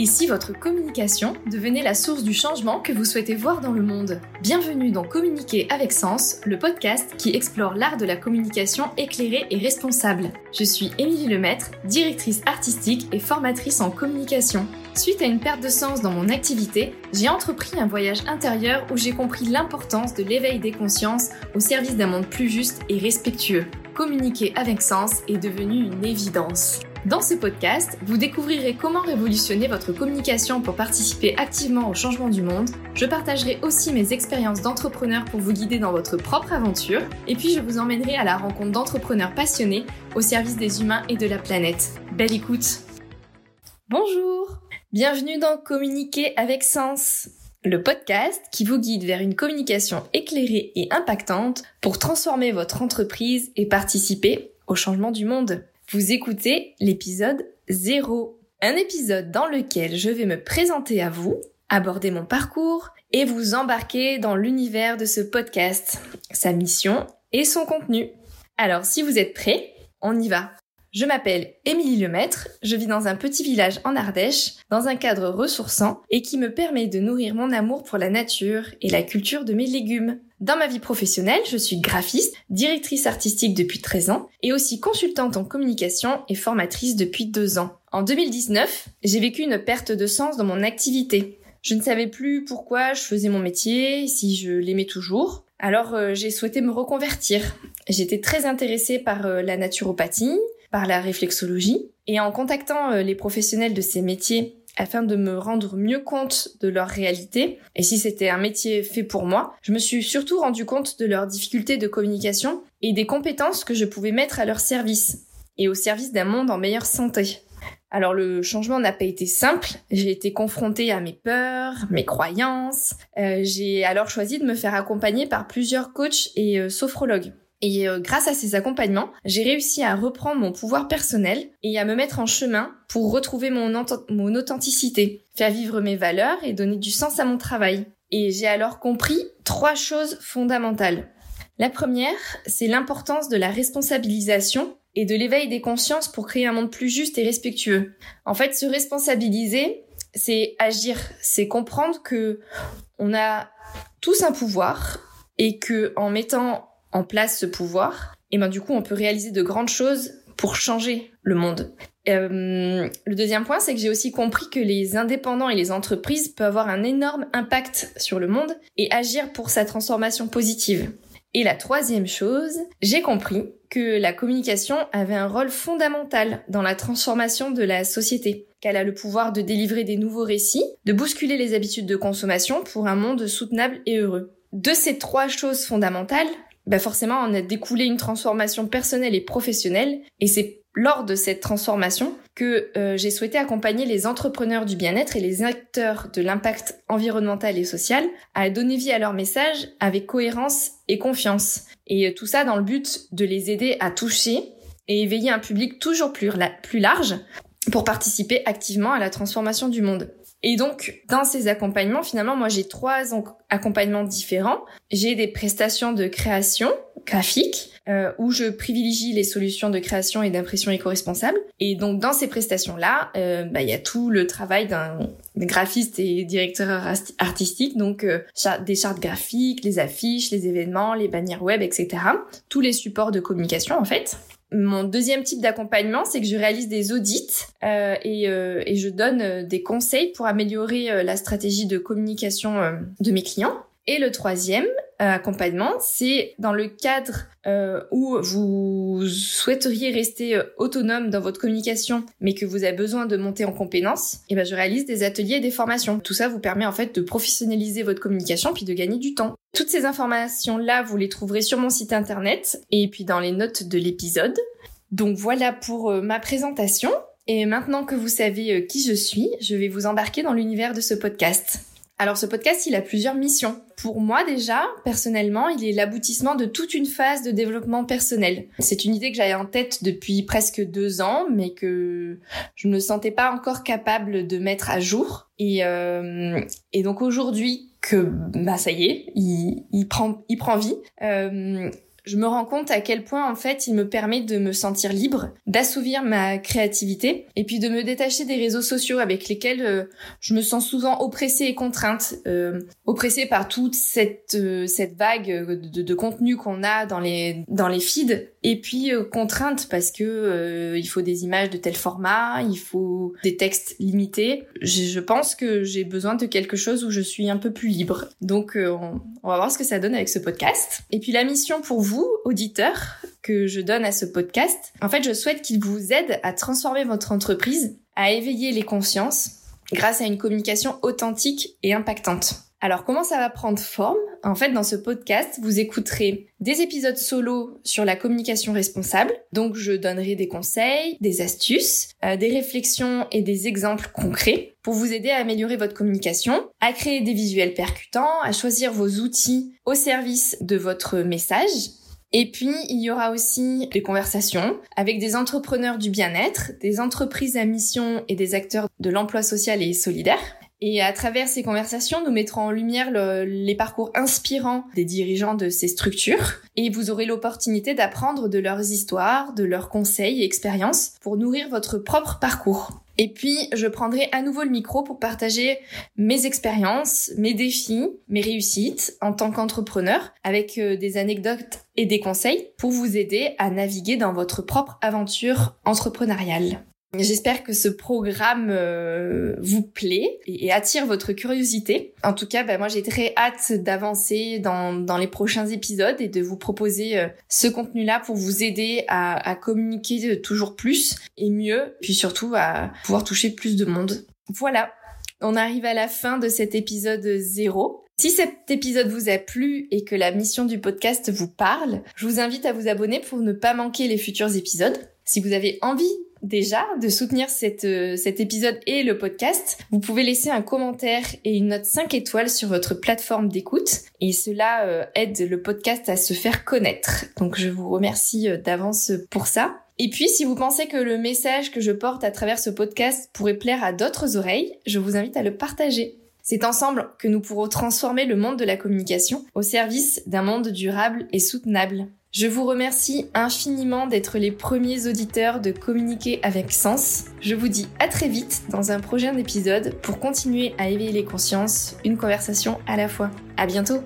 Et si votre communication devenait la source du changement que vous souhaitez voir dans le monde Bienvenue dans Communiquer avec Sens, le podcast qui explore l'art de la communication éclairée et responsable. Je suis Émilie Lemaître, directrice artistique et formatrice en communication. Suite à une perte de sens dans mon activité, j'ai entrepris un voyage intérieur où j'ai compris l'importance de l'éveil des consciences au service d'un monde plus juste et respectueux. Communiquer avec sens est devenu une évidence. Dans ce podcast, vous découvrirez comment révolutionner votre communication pour participer activement au changement du monde. Je partagerai aussi mes expériences d'entrepreneur pour vous guider dans votre propre aventure. Et puis je vous emmènerai à la rencontre d'entrepreneurs passionnés au service des humains et de la planète. Belle écoute Bonjour Bienvenue dans Communiquer avec Sens le podcast qui vous guide vers une communication éclairée et impactante pour transformer votre entreprise et participer au changement du monde. Vous écoutez l'épisode 0, un épisode dans lequel je vais me présenter à vous, aborder mon parcours et vous embarquer dans l'univers de ce podcast, sa mission et son contenu. Alors si vous êtes prêts, on y va. Je m'appelle Émilie Lemaître, je vis dans un petit village en Ardèche, dans un cadre ressourçant et qui me permet de nourrir mon amour pour la nature et la culture de mes légumes. Dans ma vie professionnelle, je suis graphiste, directrice artistique depuis 13 ans et aussi consultante en communication et formatrice depuis 2 ans. En 2019, j'ai vécu une perte de sens dans mon activité. Je ne savais plus pourquoi je faisais mon métier, si je l'aimais toujours. Alors euh, j'ai souhaité me reconvertir. J'étais très intéressée par euh, la naturopathie, par la réflexologie, et en contactant euh, les professionnels de ces métiers afin de me rendre mieux compte de leur réalité et si c'était un métier fait pour moi, je me suis surtout rendu compte de leurs difficultés de communication et des compétences que je pouvais mettre à leur service et au service d'un monde en meilleure santé. Alors le changement n'a pas été simple, j'ai été confrontée à mes peurs, mes croyances, euh, j'ai alors choisi de me faire accompagner par plusieurs coachs et euh, sophrologues. Et euh, grâce à ces accompagnements, j'ai réussi à reprendre mon pouvoir personnel et à me mettre en chemin pour retrouver mon, authenticité, faire vivre mes valeurs et donner du sens à mon travail. Et j'ai alors compris trois choses fondamentales. La première, c'est l'importance de la responsabilisation et de l'éveil des consciences pour créer un monde plus juste et respectueux. En fait, se responsabiliser, c'est agir, c'est comprendre que on a tous un pouvoir et que en mettant en place ce pouvoir, et ben du coup on peut réaliser de grandes choses pour changer le monde. Euh, le deuxième point, c'est que j'ai aussi compris que les indépendants et les entreprises peuvent avoir un énorme impact sur le monde et agir pour sa transformation positive. Et la troisième chose, j'ai compris que la communication avait un rôle fondamental dans la transformation de la société, qu'elle a le pouvoir de délivrer des nouveaux récits, de bousculer les habitudes de consommation pour un monde soutenable et heureux. De ces trois choses fondamentales, bah forcément on a découlé une transformation personnelle et professionnelle et c'est lors de cette transformation que euh, j'ai souhaité accompagner les entrepreneurs du bien-être et les acteurs de l'impact environnemental et social à donner vie à leur message avec cohérence et confiance. Et euh, tout ça dans le but de les aider à toucher et éveiller un public toujours plus, plus large pour participer activement à la transformation du monde. Et donc, dans ces accompagnements, finalement, moi, j'ai trois accompagnements différents. J'ai des prestations de création graphique, euh, où je privilégie les solutions de création et d'impression éco-responsable. Et donc, dans ces prestations-là, euh, bah, il y a tout le travail d'un graphiste et directeur artistique, donc euh, des chartes graphiques, les affiches, les événements, les bannières web, etc. Tous les supports de communication, en fait. Mon deuxième type d'accompagnement, c'est que je réalise des audits euh, et, euh, et, je donne euh, des conseils pour améliorer euh, la stratégie de communication euh, de mes clients. Et le troisième accompagnement, c'est dans le cadre où vous souhaiteriez rester autonome dans votre communication, mais que vous avez besoin de monter en compétences, et ben je réalise des ateliers et des formations. Tout ça vous permet en fait de professionnaliser votre communication puis de gagner du temps. Toutes ces informations-là, vous les trouverez sur mon site internet et puis dans les notes de l'épisode. Donc voilà pour euh, ma présentation. Et maintenant que vous savez euh, qui je suis, je vais vous embarquer dans l'univers de ce podcast. Alors ce podcast, il a plusieurs missions. Pour moi déjà, personnellement, il est l'aboutissement de toute une phase de développement personnel. C'est une idée que j'avais en tête depuis presque deux ans, mais que je ne me sentais pas encore capable de mettre à jour. Et, euh, et donc aujourd'hui que bah ça y est, il, prend il prend vie. Euh, je me rends compte à quel point en fait il me permet de me sentir libre, d'assouvir ma créativité et puis de me détacher des réseaux sociaux avec lesquels euh, je me sens souvent oppressée et contrainte, euh, oppressée par toute cette euh, cette vague de, de contenu qu'on a dans les dans les feeds et puis contrainte parce que il faut des images de tel format, il faut des textes limités. Je, je pense que j'ai besoin de quelque chose où je suis un peu plus libre. Donc on, on va voir ce que ça donne avec ce podcast. Et puis la mission pour vous vous, auditeurs, que je donne à ce podcast. En fait, je souhaite qu'il vous aide à transformer votre entreprise, à éveiller les consciences grâce à une communication authentique et impactante. Alors comment ça va prendre forme? En fait, dans ce podcast, vous écouterez des épisodes solo sur la communication responsable. Donc je donnerai des conseils, des astuces, euh, des réflexions et des exemples concrets pour vous aider à améliorer votre communication, à créer des visuels percutants, à choisir vos outils au service de votre message et puis, il y aura aussi des conversations avec des entrepreneurs du bien-être, des entreprises à mission et des acteurs de l'emploi social et solidaire. Et à travers ces conversations, nous mettrons en lumière les parcours inspirants des dirigeants de ces structures. Et vous aurez l'opportunité d'apprendre de leurs histoires, de leurs conseils et expériences pour nourrir votre propre parcours. Et puis, je prendrai à nouveau le micro pour partager mes expériences, mes défis, mes réussites en tant qu'entrepreneur avec euh, des anecdotes et des conseils pour vous aider à naviguer dans votre propre aventure entrepreneuriale. J'espère que ce programme euh, vous plaît et, attire votre curiosité. En tout cas, bah, moi j'ai très hâte d'avancer dans, les prochains épisodes et de vous proposer euh, ce contenu-là pour vous aider à, communiquer toujours plus et mieux, puis surtout à pouvoir toucher plus de monde. Voilà, on arrive à la fin de cet épisode 0. Si cet épisode vous a plu et que la mission du podcast vous parle, je vous invite à vous abonner pour ne pas manquer les futurs épisodes. Si vous avez envie déjà de soutenir euh, cet épisode et le podcast, vous pouvez laisser un commentaire et une note 5 étoiles sur votre plateforme d'écoute et cela euh, aide le podcast à se faire connaître. Donc je vous remercie euh, d'avance pour ça. Et puis, si vous pensez que le message que je porte à travers ce podcast pourrait plaire à d'autres oreilles, je vous invite à le partager. C'est ensemble que nous pourrons transformer le monde de la communication au service d'un monde durable et soutenable. Je vous remercie infiniment d'être les premiers auditeurs de Communiquer avec Sens. Je vous dis à très vite dans un prochain épisode pour continuer à éveiller les consciences, une conversation à la fois. À bientôt!